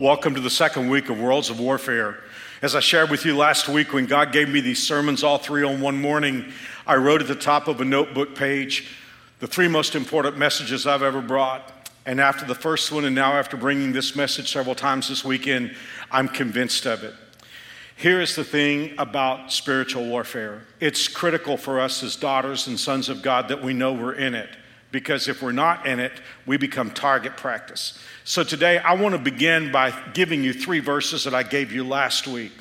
Welcome to the second week of Worlds of Warfare. As I shared with you last week, when God gave me these sermons, all three on one morning, I wrote at the top of a notebook page the three most important messages I've ever brought. And after the first one, and now after bringing this message several times this weekend, I'm convinced of it. Here is the thing about spiritual warfare it's critical for us as daughters and sons of God that we know we're in it because if we're not in it, we become target practice. So today I want to begin by giving you three verses that I gave you last week.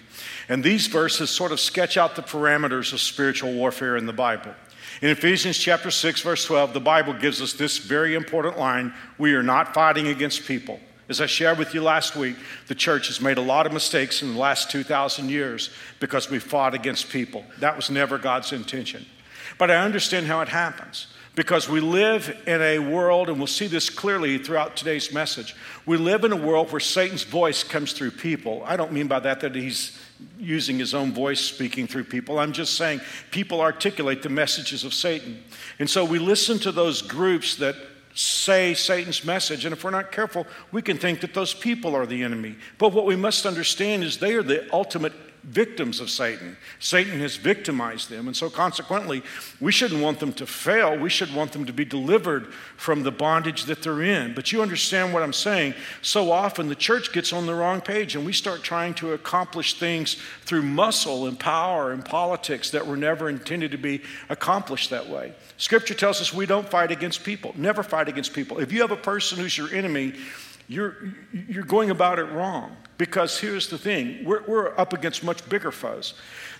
And these verses sort of sketch out the parameters of spiritual warfare in the Bible. In Ephesians chapter 6 verse 12, the Bible gives us this very important line, we are not fighting against people. As I shared with you last week, the church has made a lot of mistakes in the last 2,000 years because we fought against people. That was never God's intention. But I understand how it happens because we live in a world, and we'll see this clearly throughout today's message. We live in a world where Satan's voice comes through people. I don't mean by that that he's using his own voice speaking through people. I'm just saying people articulate the messages of Satan. And so we listen to those groups that say Satan's message, and if we're not careful, we can think that those people are the enemy. But what we must understand is they are the ultimate victims of Satan. Satan has victimized them. And so, consequently, we shouldn't want them to fail. We should want them to be delivered from the bondage that they're in. But you understand what I'm saying? So often, the church gets on the wrong page and we start trying to accomplish things through muscle and power and politics that were never intended to be accomplished that way. Scripture tells us we don't fight against people, never fight against people. If you have a person who's your enemy, you're, you're going about it wrong. Because here's the thing we're, we're up against much bigger foes.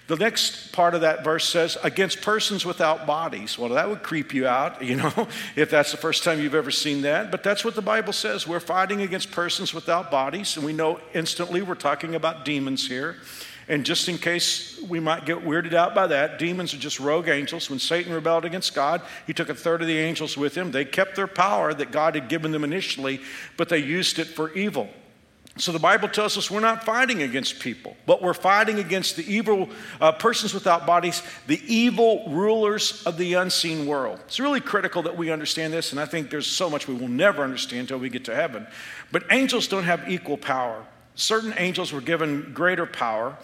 The next part of that verse says, against persons without bodies. Well, that would creep you out, you know, if that's the first time you've ever seen that. But that's what the Bible says. We're fighting against persons without bodies. And we know instantly we're talking about demons here. And just in case we might get weirded out by that, demons are just rogue angels. When Satan rebelled against God, he took a third of the angels with him. They kept their power that God had given them initially, but they used it for evil. So the Bible tells us we're not fighting against people, but we're fighting against the evil uh, persons without bodies, the evil rulers of the unseen world. It's really critical that we understand this, and I think there's so much we will never understand until we get to heaven. But angels don't have equal power. Certain angels were given greater power,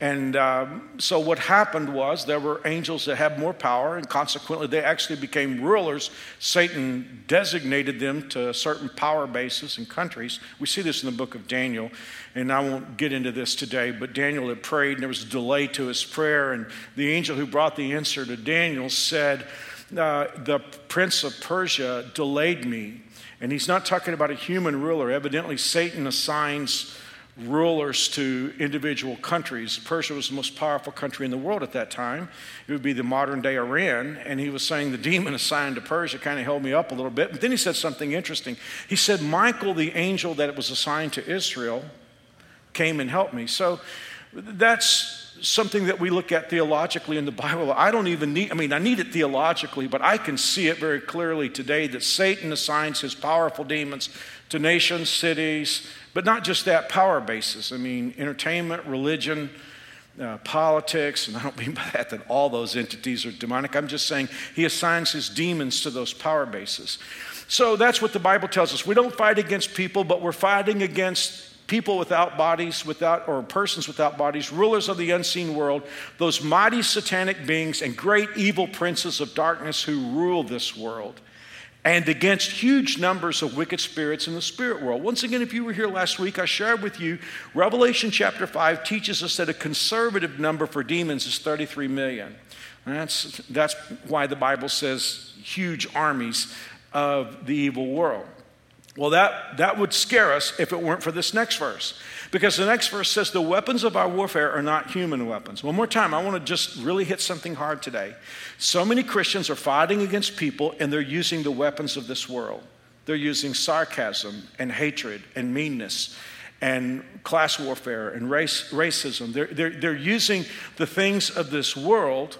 and um, so what happened was there were angels that had more power, and consequently they actually became rulers. Satan designated them to certain power bases and countries. We see this in the book of Daniel, and I won't get into this today, but Daniel had prayed, and there was a delay to his prayer, and the angel who brought the answer to Daniel said, uh, The prince of Persia delayed me. And he's not talking about a human ruler. Evidently, Satan assigns rulers to individual countries. Persia was the most powerful country in the world at that time. It would be the modern day Iran. And he was saying the demon assigned to Persia kind of held me up a little bit. But then he said something interesting. He said, Michael, the angel that was assigned to Israel, came and helped me. So that's something that we look at theologically in the Bible. I don't even need, I mean, I need it theologically, but I can see it very clearly today that Satan assigns his powerful demons to nations, cities, but not just that, power bases. I mean, entertainment, religion, uh, politics, and I don't mean by that that all those entities are demonic. I'm just saying he assigns his demons to those power bases. So that's what the Bible tells us. We don't fight against people, but we're fighting against people without bodies, without or persons without bodies, rulers of the unseen world, those mighty satanic beings and great evil princes of darkness who rule this world and against huge numbers of wicked spirits in the spirit world. Once again, if you were here last week, I shared with you Revelation chapter 5 teaches us that a conservative number for demons is 33 million. That's, that's why the Bible says huge armies of the evil world. Well, that, that would scare us if it weren't for this next verse. Because the next verse says, The weapons of our warfare are not human weapons. One more time, I want to just really hit something hard today. So many Christians are fighting against people and they're using the weapons of this world. They're using sarcasm and hatred and meanness and class warfare and race, racism. They're, they're, they're using the things of this world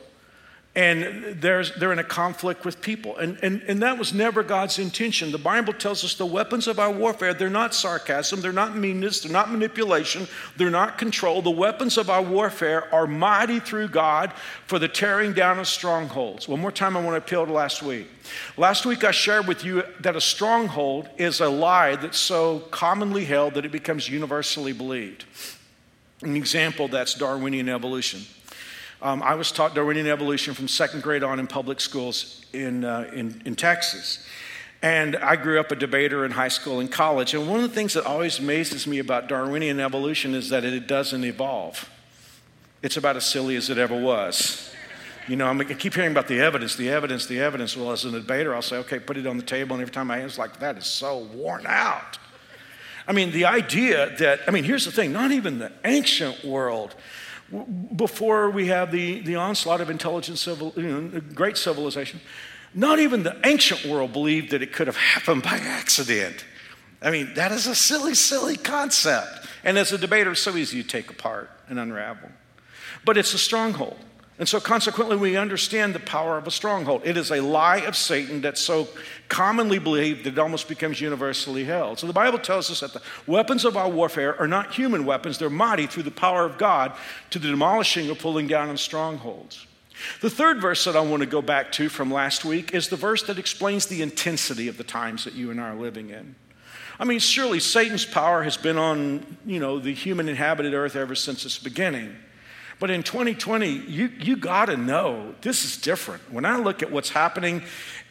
and there's, they're in a conflict with people. And, and, and that was never God's intention. The Bible tells us the weapons of our warfare, they're not sarcasm, they're not meanness, they're not manipulation, they're not control. The weapons of our warfare are mighty through God for the tearing down of strongholds. One more time, I want to appeal to last week. Last week, I shared with you that a stronghold is a lie that's so commonly held that it becomes universally believed. An example that's Darwinian evolution. Um, I was taught Darwinian evolution from second grade on in public schools in, uh, in, in Texas. And I grew up a debater in high school and college. And one of the things that always amazes me about Darwinian evolution is that it doesn't evolve. It's about as silly as it ever was. You know, I keep hearing about the evidence, the evidence, the evidence. Well, as a debater, I'll say, okay, put it on the table. And every time I it's like, that is so worn out. I mean, the idea that, I mean, here's the thing not even the ancient world before we have the, the onslaught of intelligent civil, you know, great civilization, not even the ancient world believed that it could have happened by accident. I mean, that is a silly, silly concept. And as a debater, it's so easy to take apart and unravel. But it's a stronghold. And so, consequently, we understand the power of a stronghold. It is a lie of Satan that's so commonly believed that it almost becomes universally held. So, the Bible tells us that the weapons of our warfare are not human weapons, they're mighty through the power of God to the demolishing or pulling down of strongholds. The third verse that I want to go back to from last week is the verse that explains the intensity of the times that you and I are living in. I mean, surely Satan's power has been on, you know, the human inhabited earth ever since its beginning. But in 2020, you, you got to know this is different. When I look at what's happening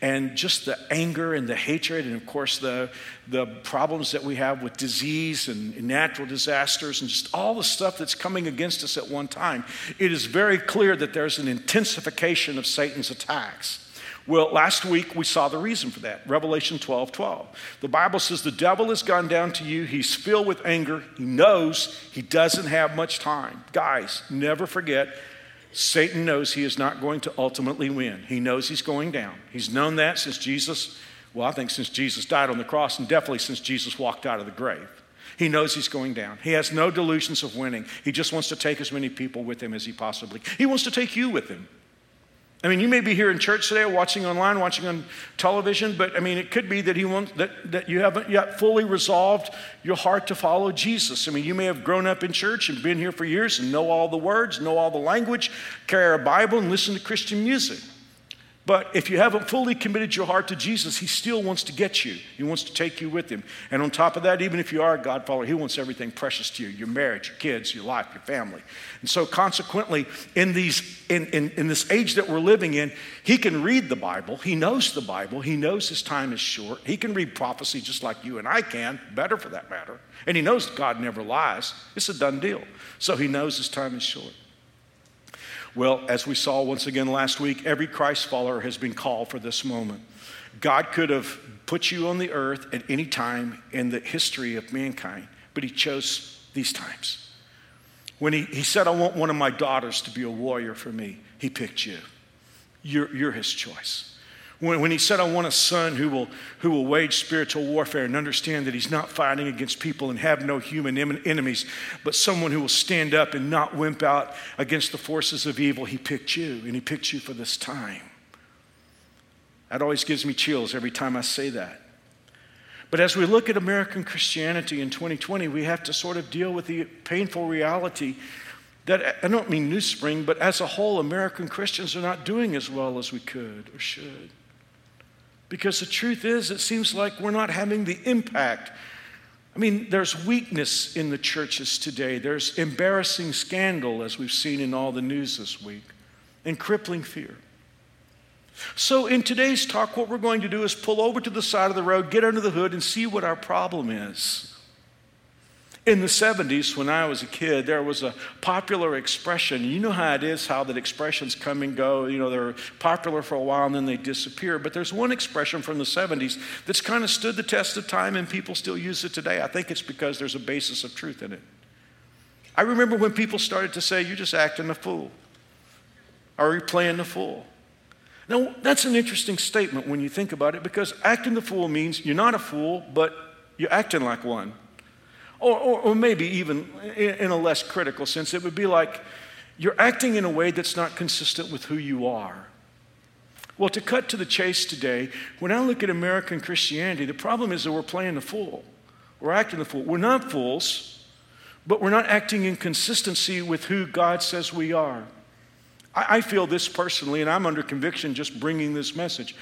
and just the anger and the hatred, and of course, the, the problems that we have with disease and, and natural disasters, and just all the stuff that's coming against us at one time, it is very clear that there's an intensification of Satan's attacks. Well, last week we saw the reason for that. Revelation 12 12. The Bible says the devil has gone down to you. He's filled with anger. He knows he doesn't have much time. Guys, never forget Satan knows he is not going to ultimately win. He knows he's going down. He's known that since Jesus, well, I think since Jesus died on the cross, and definitely since Jesus walked out of the grave. He knows he's going down. He has no delusions of winning. He just wants to take as many people with him as he possibly. He wants to take you with him. I mean, you may be here in church today, watching online, watching on television, but I mean, it could be that he that, that you haven't yet fully resolved your heart to follow Jesus. I mean, you may have grown up in church and been here for years and know all the words, know all the language, carry a Bible, and listen to Christian music. But if you haven't fully committed your heart to Jesus, He still wants to get you. He wants to take you with Him. And on top of that, even if you are a God follower, He wants everything precious to you your marriage, your kids, your life, your family. And so, consequently, in, these, in, in, in this age that we're living in, He can read the Bible. He knows the Bible. He knows His time is short. He can read prophecy just like you and I can, better for that matter. And He knows God never lies. It's a done deal. So, He knows His time is short. Well, as we saw once again last week, every Christ follower has been called for this moment. God could have put you on the earth at any time in the history of mankind, but He chose these times. When He, he said, I want one of my daughters to be a warrior for me, He picked you. You're, you're His choice. When, when he said, I want a son who will, who will wage spiritual warfare and understand that he's not fighting against people and have no human enemies, but someone who will stand up and not wimp out against the forces of evil, he picked you, and he picked you for this time. That always gives me chills every time I say that. But as we look at American Christianity in 2020, we have to sort of deal with the painful reality that I don't mean New Spring, but as a whole, American Christians are not doing as well as we could or should. Because the truth is, it seems like we're not having the impact. I mean, there's weakness in the churches today. There's embarrassing scandal, as we've seen in all the news this week, and crippling fear. So, in today's talk, what we're going to do is pull over to the side of the road, get under the hood, and see what our problem is. In the 70s, when I was a kid, there was a popular expression. You know how it is, how that expressions come and go. You know, they're popular for a while and then they disappear. But there's one expression from the 70s that's kind of stood the test of time and people still use it today. I think it's because there's a basis of truth in it. I remember when people started to say, You're just acting a fool. Are you playing the fool? Now, that's an interesting statement when you think about it because acting the fool means you're not a fool, but you're acting like one. Or, or, or maybe even in, a less critical sense, it would be like you're acting in a way that's not consistent with who you are. Well, to cut to the chase today, when I look at American Christianity, the problem is that we're playing the fool. We're acting the fool. We're not fools, but we're not acting in consistency with who God says we are. I, I feel this personally, and I'm under conviction just bringing this message.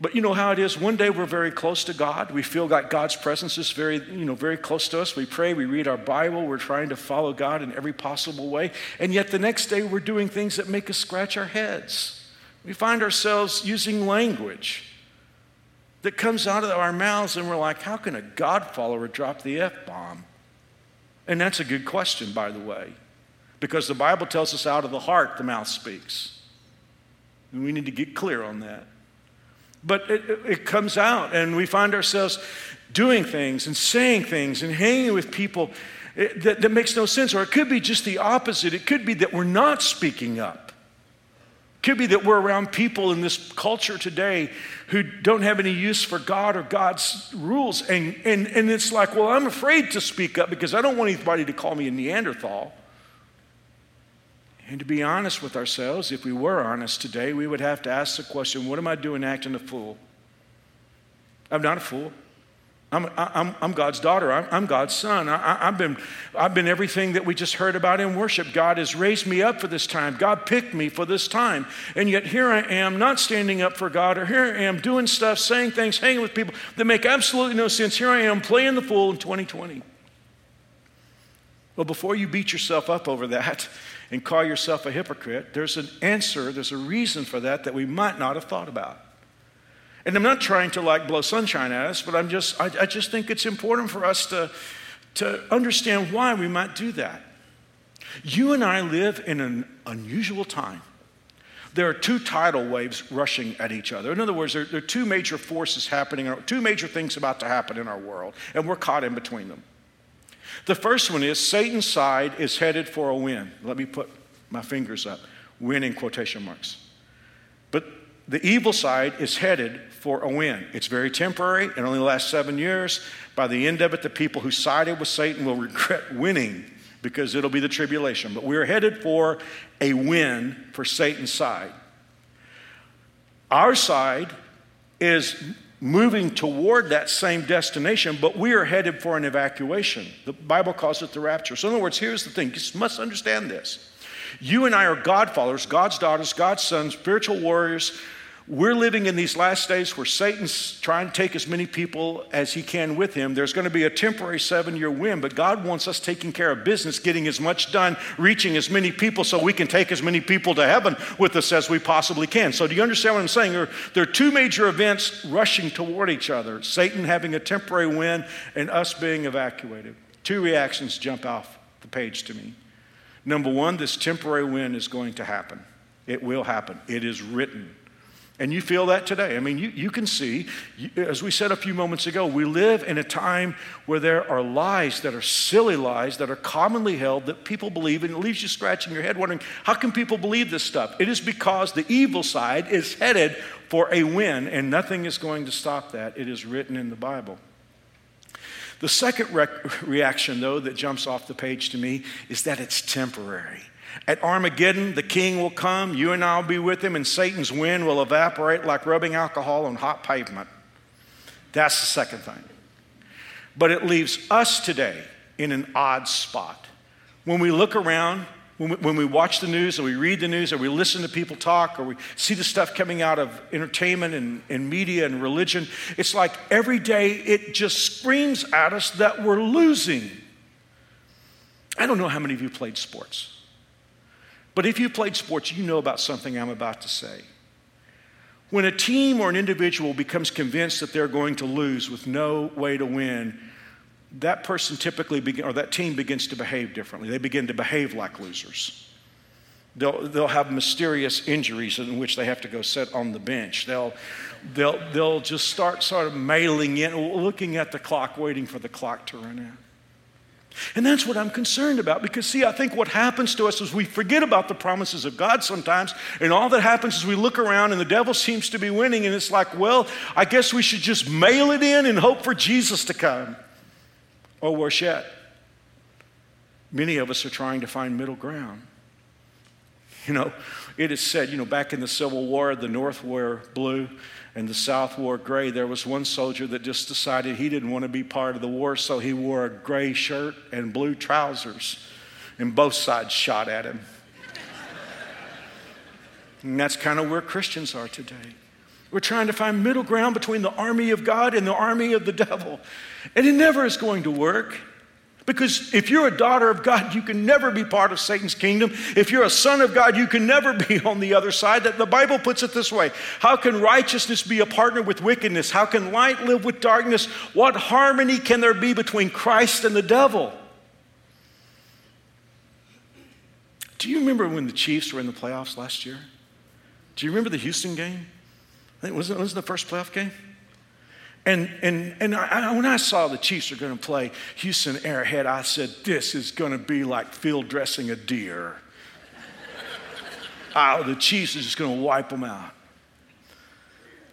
But you know how it is. One day we're very close to God. We feel like God's presence is very, you know, very close to us. We pray, we read our Bible, we're trying to follow God in every possible way. And yet the next day we're doing things that make us scratch our heads. We find ourselves using language that comes out of our mouths, and we're like, how can a God follower drop the F bomb? And that's a good question, by the way, because the Bible tells us out of the heart the mouth speaks. And we need to get clear on that. But it, it comes out, and we find ourselves doing things and saying things and hanging with people eh, that, that makes no sense. Or it could be just the opposite. It could be that we're not speaking up. It Could be that we're around people in this culture today who don't have any use for God or God's rules. And, and, and it's like, well, I'm afraid to speak up because I don't want anybody to call me a Neanderthal. And to be honest with ourselves, if we were honest today, we would have to ask the question what am I doing acting a fool? I'm not a fool. I'm, I'm, I'm God's daughter. I'm, I'm God's son. I, have been, I've been everything that we just heard about in worship. God has raised me up for this time. God picked me for this time. And yet here I am, not standing up for God, or here I am doing stuff, saying things, hanging with people that make absolutely no sense. Here I am playing the fool in 2020. Well, before you beat yourself up over that and call yourself a hypocrite, there's an answer, there's a reason for that that we might not have thought about. And I'm not trying to like blow sunshine at us, but I'm just, I, I just think it's important for us to, to understand why we might do that. You and I live in an unusual time. There are two tidal waves rushing at each other. In other words, there, there are two major forces happening, two major things about to happen in our world, and we're caught in between them. The first one is Satan's side is headed for a win. Let me put my fingers up win in quotation marks. But the evil side is headed for a win. It's very temporary, it only lasts seven years. By the end of it, the people who sided with Satan will regret winning because it'll be the tribulation. But we're headed for a win for Satan's side. Our side is moving toward that same destination, but we are headed for an evacuation. The Bible calls it the rapture. So, in other words, here's the thing you must understand this. You and I are God followers, God's daughters, God's sons, spiritual warriors we're living in these last days where Satan's trying to take as many people as he can with him. There's going to be a temporary seven year win, but God wants us taking care of business, getting as much done, reaching as many people so we can take as many people to heaven with us as we possibly can. So, do you understand what I'm saying? There, there are two major events rushing toward each other Satan having a temporary win and us being evacuated. Two reactions jump off the page to me. Number one, this temporary win is going to happen. It will happen. It is written. And you feel that today. I mean, you, you can see, as we said a few moments ago, we live in a time where there are lies that are silly lies that are commonly held that people believe, and it leaves you scratching your head wondering, how can people believe this stuff? It is because the evil side is headed for a win, and nothing is going to stop that. It is written in the Bible. The second re- reaction, though, that jumps off the page to me is that it's temporary. At Armageddon, the king will come, you and I will be with him, and Satan's wind will evaporate like rubbing alcohol on hot pavement. That's the second thing. But it leaves us today in an odd spot. When we look around, when we, when we watch the news or we read the news or we listen to people talk or we see the stuff coming out of entertainment and, and media and religion, it's like every day it just screams at us that we're losing. I don't know how many of you played sports. But if you played sports, you know about something I'm about to say. When a team or an individual becomes convinced that they're going to lose with no way to win, that person typically begin, or that team begins to behave differently. They begin to behave like losers. They'll, they'll have mysterious injuries in which they have to go sit on the bench. They'll, they'll, they'll just start sort of mailing in, looking at the clock, waiting for the clock to run out. And that's what I'm concerned about because, see, I think what happens to us is we forget about the promises of God sometimes, and all that happens is we look around and the devil seems to be winning, and it's like, well, I guess we should just mail it in and hope for Jesus to come. Or worse yet, Many of us are trying to find middle ground. You know, it is said, you know, back in the Civil War, the North wore blue and the South wore gray. There was one soldier that just decided he didn't want to be part of the war, so he wore a gray shirt and blue trousers, and both sides shot at him. and that's kind of where Christians are today. We're trying to find middle ground between the army of God and the army of the devil. And it never is going to work. Because if you're a daughter of God, you can never be part of Satan's kingdom. If you're a son of God, you can never be on the other side. The Bible puts it this way How can righteousness be a partner with wickedness? How can light live with darkness? What harmony can there be between Christ and the devil? Do you remember when the Chiefs were in the playoffs last year? Do you remember the Houston game? I think wasn't, wasn't the first playoff game? And, and, and I, when I saw the Chiefs were going to play Houston Arrowhead, I said, This is going to be like field dressing a deer. oh, the Chiefs are just going to wipe them out.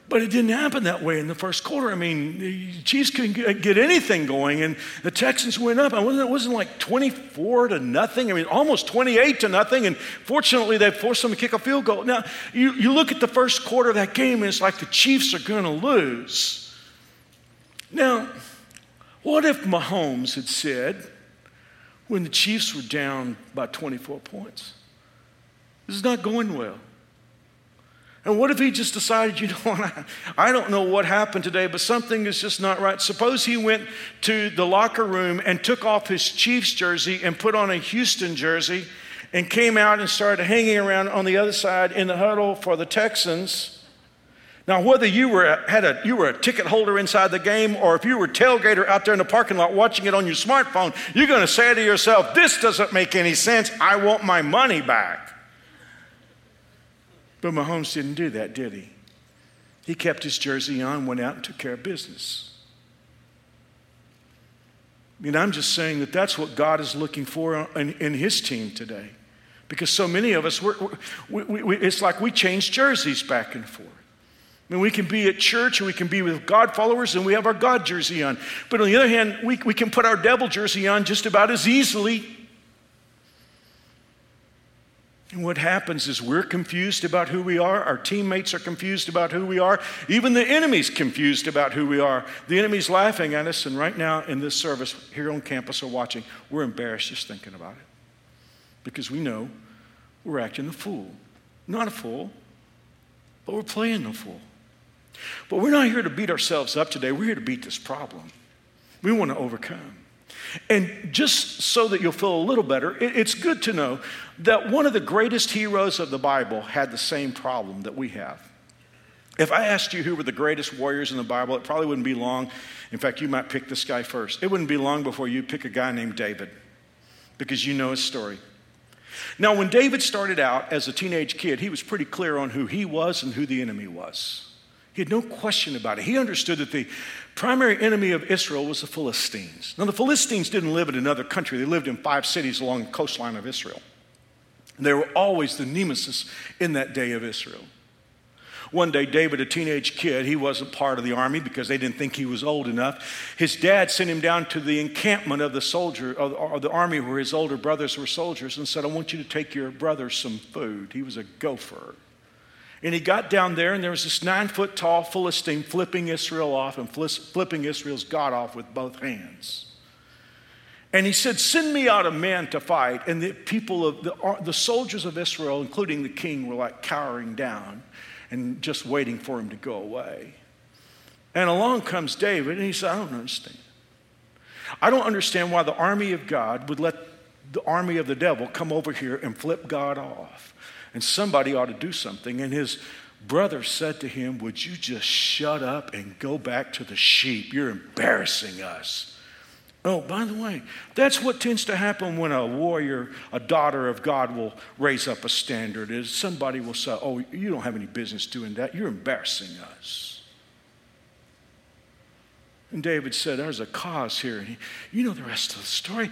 But it didn't happen that way in the first quarter. I mean, the Chiefs couldn't get anything going, and the Texans went up. I wasn't, it wasn't like 24 to nothing. I mean, almost 28 to nothing, and fortunately, they forced them to kick a field goal. Now, you, you look at the first quarter of that game, and it's like the Chiefs are going to lose. Now, what if Mahomes had said, when the Chiefs were down by 24 points, this is not going well? And what if he just decided, you know what, I don't know what happened today, but something is just not right. Suppose he went to the locker room and took off his Chiefs jersey and put on a Houston jersey and came out and started hanging around on the other side in the huddle for the Texans now, whether you were, had a, you were a ticket holder inside the game or if you were a tailgater out there in the parking lot watching it on your smartphone, you're going to say to yourself, This doesn't make any sense. I want my money back. But Mahomes didn't do that, did he? He kept his jersey on, went out and took care of business. I mean, I'm just saying that that's what God is looking for in, in His team today. Because so many of us, we're, we, we, it's like we change jerseys back and forth. I mean, we can be at church and we can be with God followers and we have our God jersey on. But on the other hand, we, we can put our devil jersey on just about as easily. And what happens is we're confused about who we are. Our teammates are confused about who we are. Even the enemy's confused about who we are. The enemy's laughing at us. And right now in this service here on campus or watching, we're embarrassed just thinking about it. Because we know we're acting the fool. Not a fool, but we're playing the fool. But we're not here to beat ourselves up today. We're here to beat this problem. We want to overcome. And just so that you'll feel a little better, it's good to know that one of the greatest heroes of the Bible had the same problem that we have. If I asked you who were the greatest warriors in the Bible, it probably wouldn't be long. In fact, you might pick this guy first. It wouldn't be long before you pick a guy named David because you know his story. Now, when David started out as a teenage kid, he was pretty clear on who he was and who the enemy was. He had no question about it. He understood that the primary enemy of Israel was the Philistines. Now, the Philistines didn't live in another country, they lived in five cities along the coastline of Israel. And They were always the nemesis in that day of Israel. One day, David, a teenage kid, he wasn't part of the army because they didn't think he was old enough. His dad sent him down to the encampment of the soldier of the army where his older brothers were soldiers and said, "I want you to take your brother some food." He was a gopher. And he got down there, and there was this nine foot tall Philistine flipping Israel off and flipping Israel's God off with both hands. And he said, Send me out a man to fight. And the people of the, uh, the soldiers of Israel, including the king, were like cowering down and just waiting for him to go away. And along comes David, and he said, I don't understand. I don't understand why the army of God would let the army of the devil come over here and flip God off and somebody ought to do something. And his brother said to him, Would you just shut up and go back to the sheep? You're embarrassing us. Oh, by the way, that's what tends to happen when a warrior, a daughter of God, will raise up a standard. Is somebody will say, "Oh, you don't have any business doing that. You're embarrassing us." And David said, "There's a cause here." and you know the rest of the story.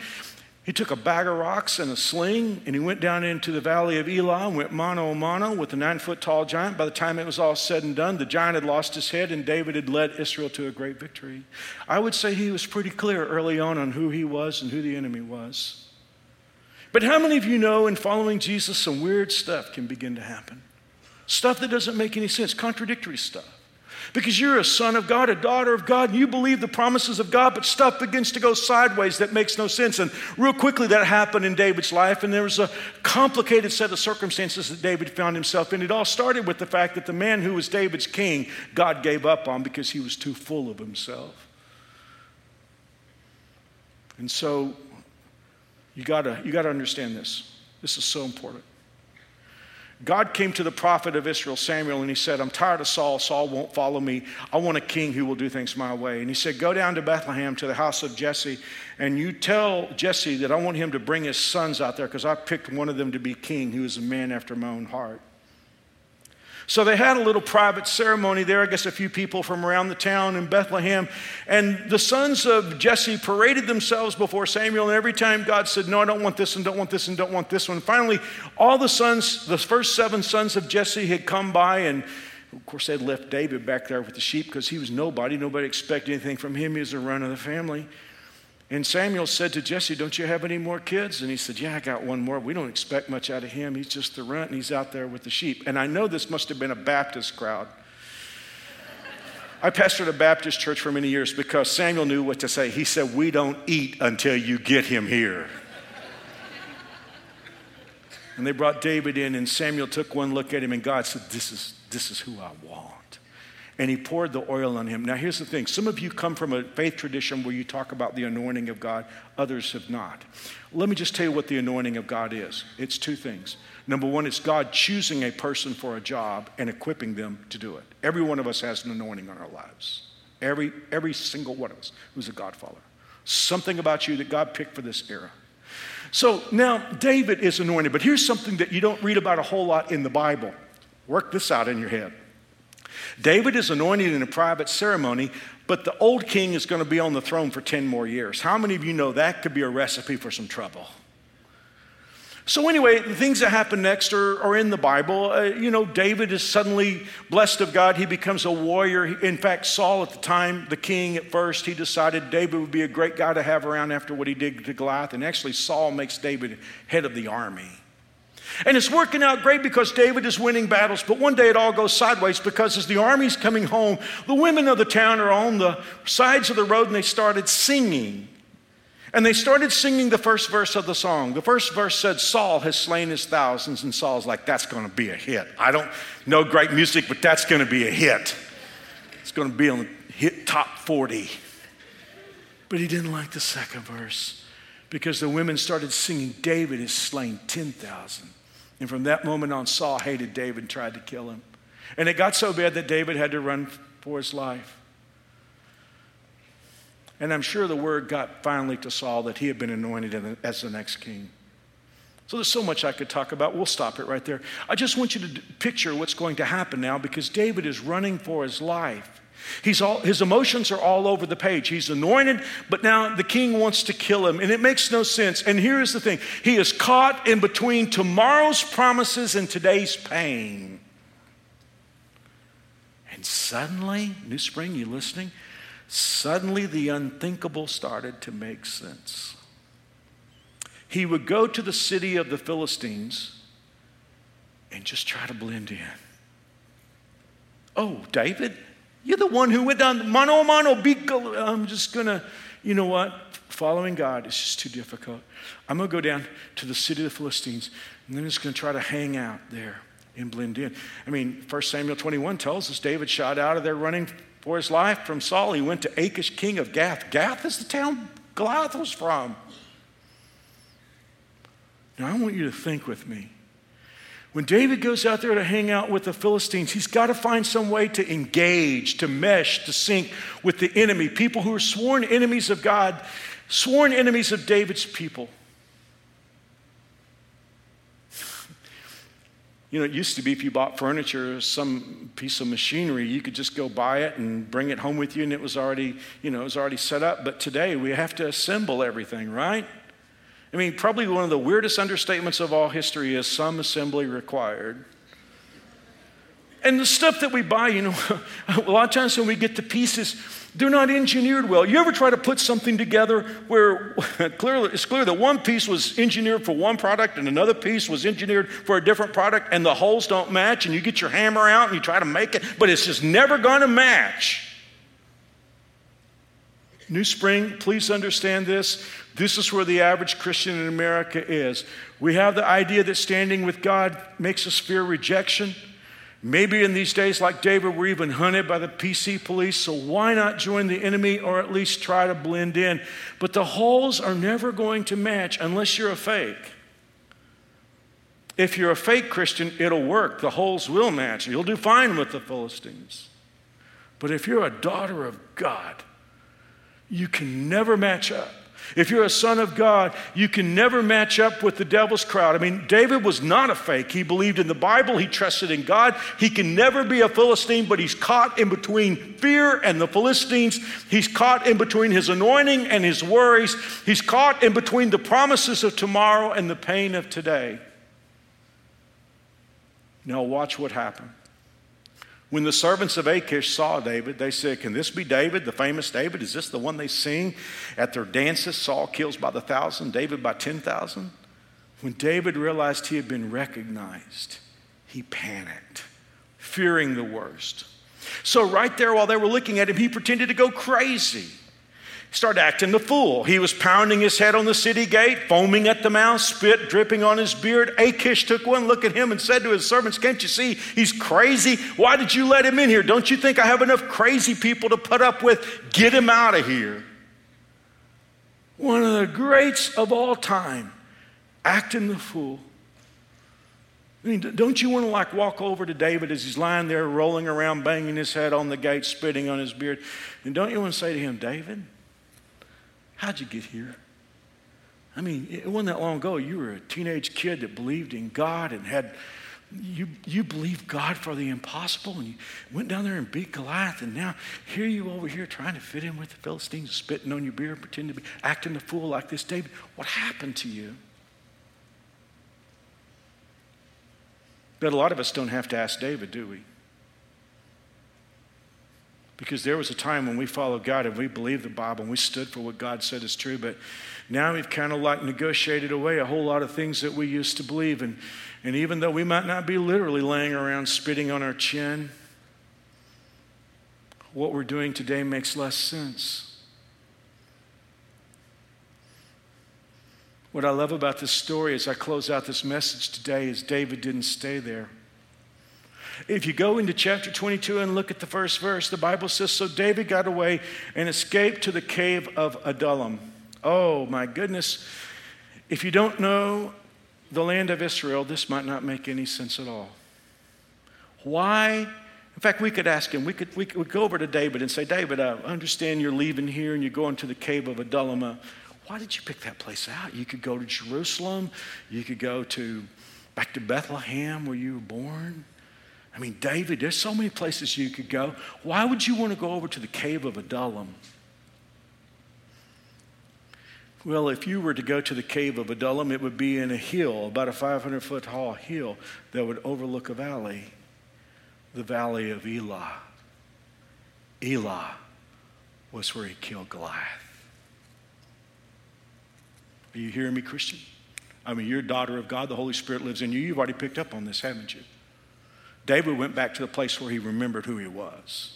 He took a bag of rocks and a sling, and he went down into the valley of Elah and went mano a mano with a nine foot tall giant. By the time it was all said and done, the giant had lost his head, and David had led Israel to a great victory. I would say he was pretty clear early on on who he was and who the enemy was. But how many of you know in following Jesus, some weird stuff can begin to happen? Stuff that doesn't make any sense, contradictory stuff. Because you're a son of God, a daughter of God, and you believe the promises of God, but stuff begins to go sideways that makes no sense. And real quickly, that happened in David's life, and there was a complicated set of circumstances that David found himself in. It all started with the fact that the man who was David's king, God gave up on because he was too full of himself. And so, you gotta, you gotta understand this. This is so important. God came to the prophet of Israel, Samuel, and he said, I'm tired of Saul. Saul won't follow me. I want a king who will do things my way. And he said, Go down to Bethlehem to the house of Jesse, and you tell Jesse that I want him to bring his sons out there because I picked one of them to be king who is a man after my own heart. So they had a little private ceremony there, I guess a few people from around the town in Bethlehem. And the sons of Jesse paraded themselves before Samuel. And every time God said, No, I don't want this and don't want this and don't want this one. Finally, all the sons, the first seven sons of Jesse had come by. And of course, they'd left David back there with the sheep because he was nobody. Nobody expected anything from him. He was the run of the family. And Samuel said to Jesse, Don't you have any more kids? And he said, Yeah, I got one more. We don't expect much out of him. He's just the runt and he's out there with the sheep. And I know this must have been a Baptist crowd. I pastored a Baptist church for many years because Samuel knew what to say. He said, We don't eat until you get him here. and they brought David in, and Samuel took one look at him, and God said, This is, this is who I want and he poured the oil on him. Now, here's the thing some of you come from a faith tradition where you talk about the anointing of God, others have not. Let me just tell you what the anointing of God is it's two things. Number one, it's God choosing a person for a job and equipping them to do it. Every one of us has an anointing on our lives. Every, every single one of us who's a God follower. Something about you that God picked for this era. So now David is anointed, but here's something that you don't read about a whole lot in the Bible. Work this out in your head. David is anointed in a private ceremony, but the old king is going to be on the throne for 10 more years. How many of you know that could be a recipe for some trouble? So, anyway, the things that happen next are, are in the Bible. Uh, you know, David is suddenly blessed of God. He becomes a warrior. In fact, Saul, at the time, the king at first, he decided David would be a great guy to have around after what he did to Goliath. And actually, Saul makes David head of the army. And it's working out great because David is winning battles, but one day it all goes sideways because as the army's coming home, the women of the town are on the sides of the road and they started singing. And they started singing the first verse of the song. The first verse said, Saul has slain his thousands, and Saul's like, that's going to be a hit. I don't know great music, but that's going to be a hit. It's going to be on the hit top 40. But he didn't like the second verse because the women started singing, David has slain 10,000. And from that moment on, Saul hated David and tried to kill him. And it got so bad that David had to run for his life. And I'm sure the word got finally to Saul that he had been anointed as the next king. So there's so much I could talk about. We'll stop it right there. I just want you to picture what's going to happen now because David is running for his life. He's all, his emotions are all over the page. He's anointed, but now the king wants to kill him, and it makes no sense. And here's the thing he is caught in between tomorrow's promises and today's pain. And suddenly, New Spring, you listening? Suddenly the unthinkable started to make sense. He would go to the city of the Philistines and just try to blend in. Oh, David, you're the one who went down, mano mano, bico. I'm just going to, you know what? Following God is just too difficult. I'm going to go down to the city of the Philistines, and then just going to try to hang out there and blend in. I mean, 1 Samuel 21 tells us David shot out of there running for his life from Saul. He went to Achish, king of Gath. Gath is the town Goliath was from. Now, I want you to think with me. When David goes out there to hang out with the Philistines, he's got to find some way to engage, to mesh, to sync with the enemy, people who are sworn enemies of God, sworn enemies of David's people. You know, it used to be if you bought furniture, or some piece of machinery, you could just go buy it and bring it home with you and it was already, you know, it was already set up. But today we have to assemble everything, right? I mean, probably one of the weirdest understatements of all history is some assembly required. And the stuff that we buy, you know, a lot of times when we get the pieces, they're not engineered well. You ever try to put something together where clearly it's clear that one piece was engineered for one product and another piece was engineered for a different product and the holes don't match and you get your hammer out and you try to make it, but it's just never going to match. New Spring, please understand this. This is where the average Christian in America is. We have the idea that standing with God makes us fear rejection. Maybe in these days, like David, we're even hunted by the PC police, so why not join the enemy or at least try to blend in? But the holes are never going to match unless you're a fake. If you're a fake Christian, it'll work. The holes will match. You'll do fine with the Philistines. But if you're a daughter of God, you can never match up. If you're a son of God, you can never match up with the devil's crowd. I mean, David was not a fake. He believed in the Bible, he trusted in God. He can never be a Philistine, but he's caught in between fear and the Philistines. He's caught in between his anointing and his worries. He's caught in between the promises of tomorrow and the pain of today. Now, watch what happened. When the servants of Achish saw David, they said, Can this be David, the famous David? Is this the one they sing at their dances? Saul kills by the thousand, David by 10,000? When David realized he had been recognized, he panicked, fearing the worst. So, right there while they were looking at him, he pretended to go crazy started acting the fool. He was pounding his head on the city gate, foaming at the mouth, spit dripping on his beard. Achish took one look at him and said to his servants, Can't you see he's crazy? Why did you let him in here? Don't you think I have enough crazy people to put up with? Get him out of here. One of the greats of all time, acting the fool. I mean, don't you want to like walk over to David as he's lying there rolling around, banging his head on the gate, spitting on his beard? And don't you want to say to him, David, How'd you get here? I mean, it wasn't that long ago. You were a teenage kid that believed in God and had, you, you believed God for the impossible and you went down there and beat Goliath. And now here you over here trying to fit in with the Philistines, spitting on your beer, pretending to be acting the fool like this. David, what happened to you? But a lot of us don't have to ask David, do we? Because there was a time when we followed God and we believed the Bible and we stood for what God said is true. But now we've kind of like negotiated away a whole lot of things that we used to believe. And, and even though we might not be literally laying around spitting on our chin, what we're doing today makes less sense. What I love about this story as I close out this message today is David didn't stay there. If you go into chapter 22 and look at the first verse, the Bible says So David got away and escaped to the cave of Adullam. Oh, my goodness. If you don't know the land of Israel, this might not make any sense at all. Why? In fact, we could ask him, we could, we could go over to David and say, David, I understand you're leaving here and you're going to the cave of Adullam. Uh, why did you pick that place out? You could go to Jerusalem, you could go to back to Bethlehem where you were born. I mean, David, there's so many places you could go. Why would you want to go over to the cave of Adullam? Well, if you were to go to the cave of Adullam, it would be in a hill, about a 500 foot tall hill that would overlook a valley, the valley of Elah. Elah was where he killed Goliath. Are you hearing me, Christian? I mean, you're a daughter of God. The Holy Spirit lives in you. You've already picked up on this, haven't you? David went back to the place where he remembered who he was.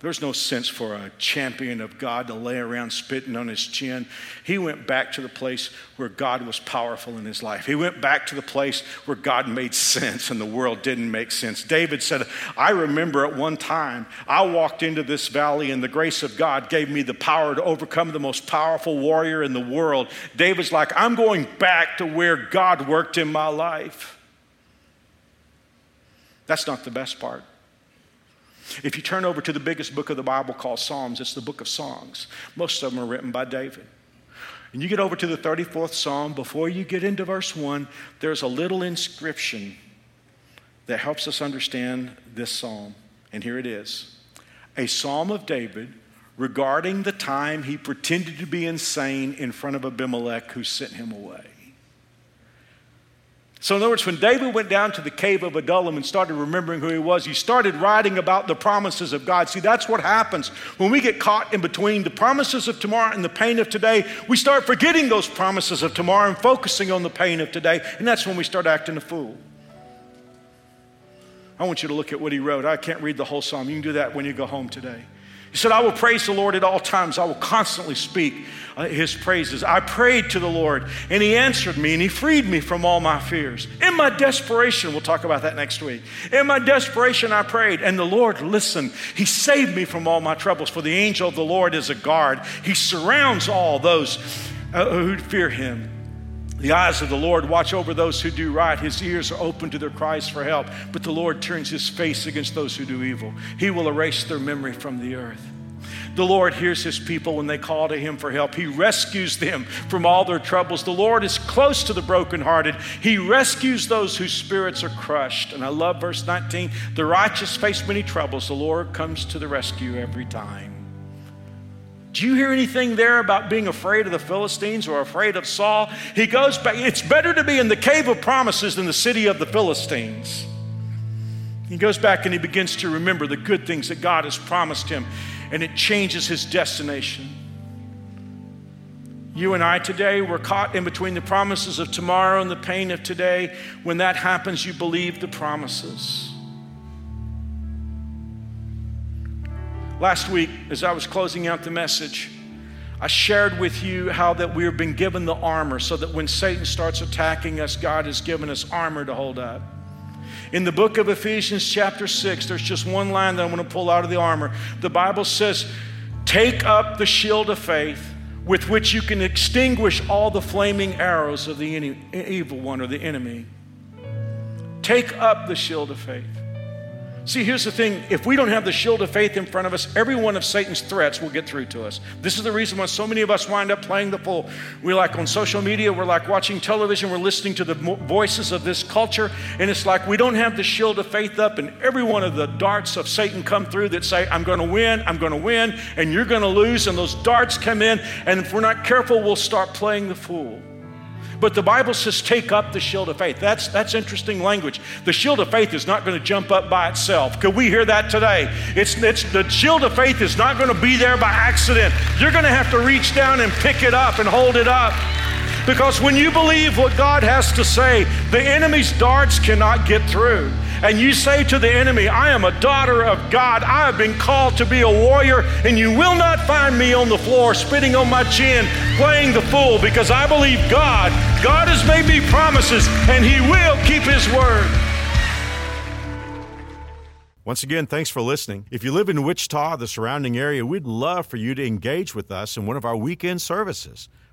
There's no sense for a champion of God to lay around spitting on his chin. He went back to the place where God was powerful in his life. He went back to the place where God made sense and the world didn't make sense. David said, I remember at one time I walked into this valley and the grace of God gave me the power to overcome the most powerful warrior in the world. David's like, I'm going back to where God worked in my life. That's not the best part. If you turn over to the biggest book of the Bible called Psalms, it's the book of songs. Most of them are written by David. And you get over to the 34th Psalm, before you get into verse 1, there's a little inscription that helps us understand this psalm. And here it is a psalm of David regarding the time he pretended to be insane in front of Abimelech who sent him away. So, in other words, when David went down to the cave of Adullam and started remembering who he was, he started writing about the promises of God. See, that's what happens when we get caught in between the promises of tomorrow and the pain of today. We start forgetting those promises of tomorrow and focusing on the pain of today, and that's when we start acting a fool. I want you to look at what he wrote. I can't read the whole psalm. You can do that when you go home today. He said, I will praise the Lord at all times. I will constantly speak uh, his praises. I prayed to the Lord, and he answered me, and he freed me from all my fears. In my desperation, we'll talk about that next week. In my desperation, I prayed, and the Lord listened. He saved me from all my troubles, for the angel of the Lord is a guard. He surrounds all those uh, who fear him. The eyes of the Lord watch over those who do right. His ears are open to their cries for help. But the Lord turns his face against those who do evil. He will erase their memory from the earth. The Lord hears his people when they call to him for help. He rescues them from all their troubles. The Lord is close to the brokenhearted. He rescues those whose spirits are crushed. And I love verse 19 the righteous face many troubles. The Lord comes to the rescue every time. Do you hear anything there about being afraid of the Philistines or afraid of Saul? He goes back. It's better to be in the cave of promises than the city of the Philistines. He goes back and he begins to remember the good things that God has promised him, and it changes his destination. You and I today, we're caught in between the promises of tomorrow and the pain of today. When that happens, you believe the promises. Last week, as I was closing out the message, I shared with you how that we've been given the armor so that when Satan starts attacking us, God has given us armor to hold up. In the book of Ephesians, chapter 6, there's just one line that I want to pull out of the armor. The Bible says, Take up the shield of faith with which you can extinguish all the flaming arrows of the evil one or the enemy. Take up the shield of faith. See, here's the thing if we don't have the shield of faith in front of us, every one of Satan's threats will get through to us. This is the reason why so many of us wind up playing the fool. We're like on social media, we're like watching television, we're listening to the voices of this culture, and it's like we don't have the shield of faith up, and every one of the darts of Satan come through that say, I'm going to win, I'm going to win, and you're going to lose, and those darts come in, and if we're not careful, we'll start playing the fool. But the Bible says, take up the shield of faith. That's, that's interesting language. The shield of faith is not going to jump up by itself. Could we hear that today? It's, it's, the shield of faith is not going to be there by accident. You're going to have to reach down and pick it up and hold it up. Because when you believe what God has to say, the enemy's darts cannot get through. And you say to the enemy, I am a daughter of God. I have been called to be a warrior, and you will not find me on the floor spitting on my chin, playing the fool, because I believe God. God has made me promises, and He will keep His word. Once again, thanks for listening. If you live in Wichita, the surrounding area, we'd love for you to engage with us in one of our weekend services.